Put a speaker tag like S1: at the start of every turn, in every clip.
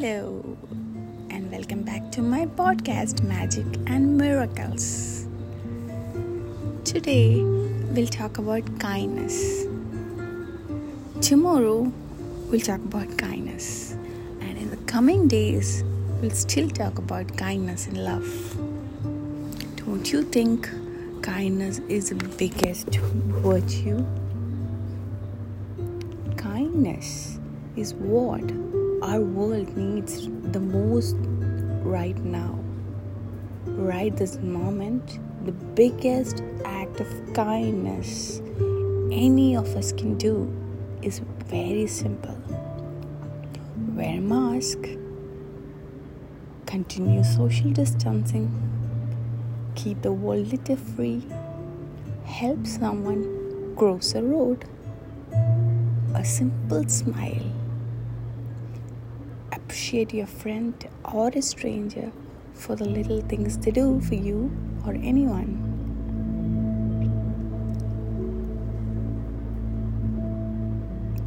S1: Hello, and welcome back to my podcast Magic and Miracles. Today, we'll talk about kindness. Tomorrow, we'll talk about kindness. And in the coming days, we'll still talk about kindness and love. Don't you think kindness is the biggest virtue? Kindness is what our world needs the most right now. Right this moment, the biggest act of kindness any of us can do is very simple. Wear a mask, continue social distancing, keep the world litter free, help someone cross a road, a simple smile appreciate your friend or a stranger for the little things they do for you or anyone.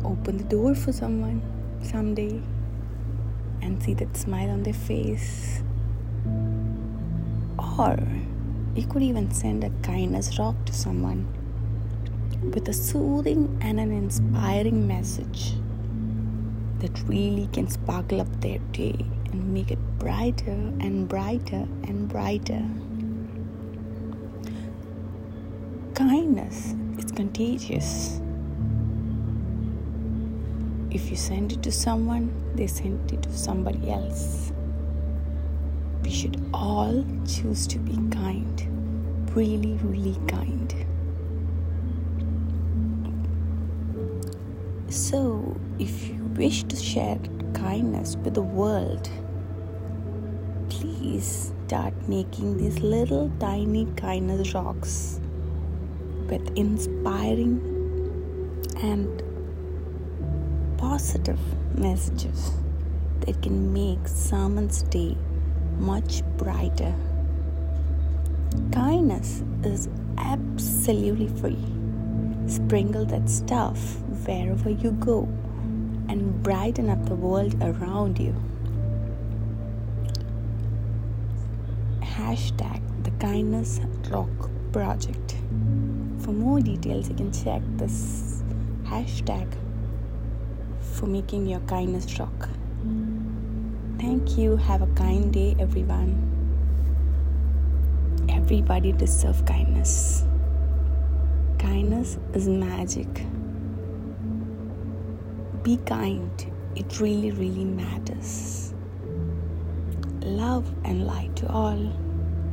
S1: Open the door for someone someday and see that smile on their face. Or you could even send a kindness rock to someone with a soothing and an inspiring message that really can sparkle up their day and make it brighter and brighter and brighter. Kindness is contagious. If you send it to someone, they send it to somebody else. We should all choose to be kind, really, really kind. So, if you wish to share kindness with the world, please start making these little tiny kindness rocks with inspiring and positive messages that can make someone's day much brighter. Kindness is absolutely free. Sprinkle that stuff wherever you go and brighten up the world around you. Hashtag the Kindness Rock Project. For more details, you can check this hashtag for making your kindness rock. Thank you. Have a kind day, everyone. Everybody deserves kindness. Kindness is magic. Be kind, it really, really matters. Love and light to all.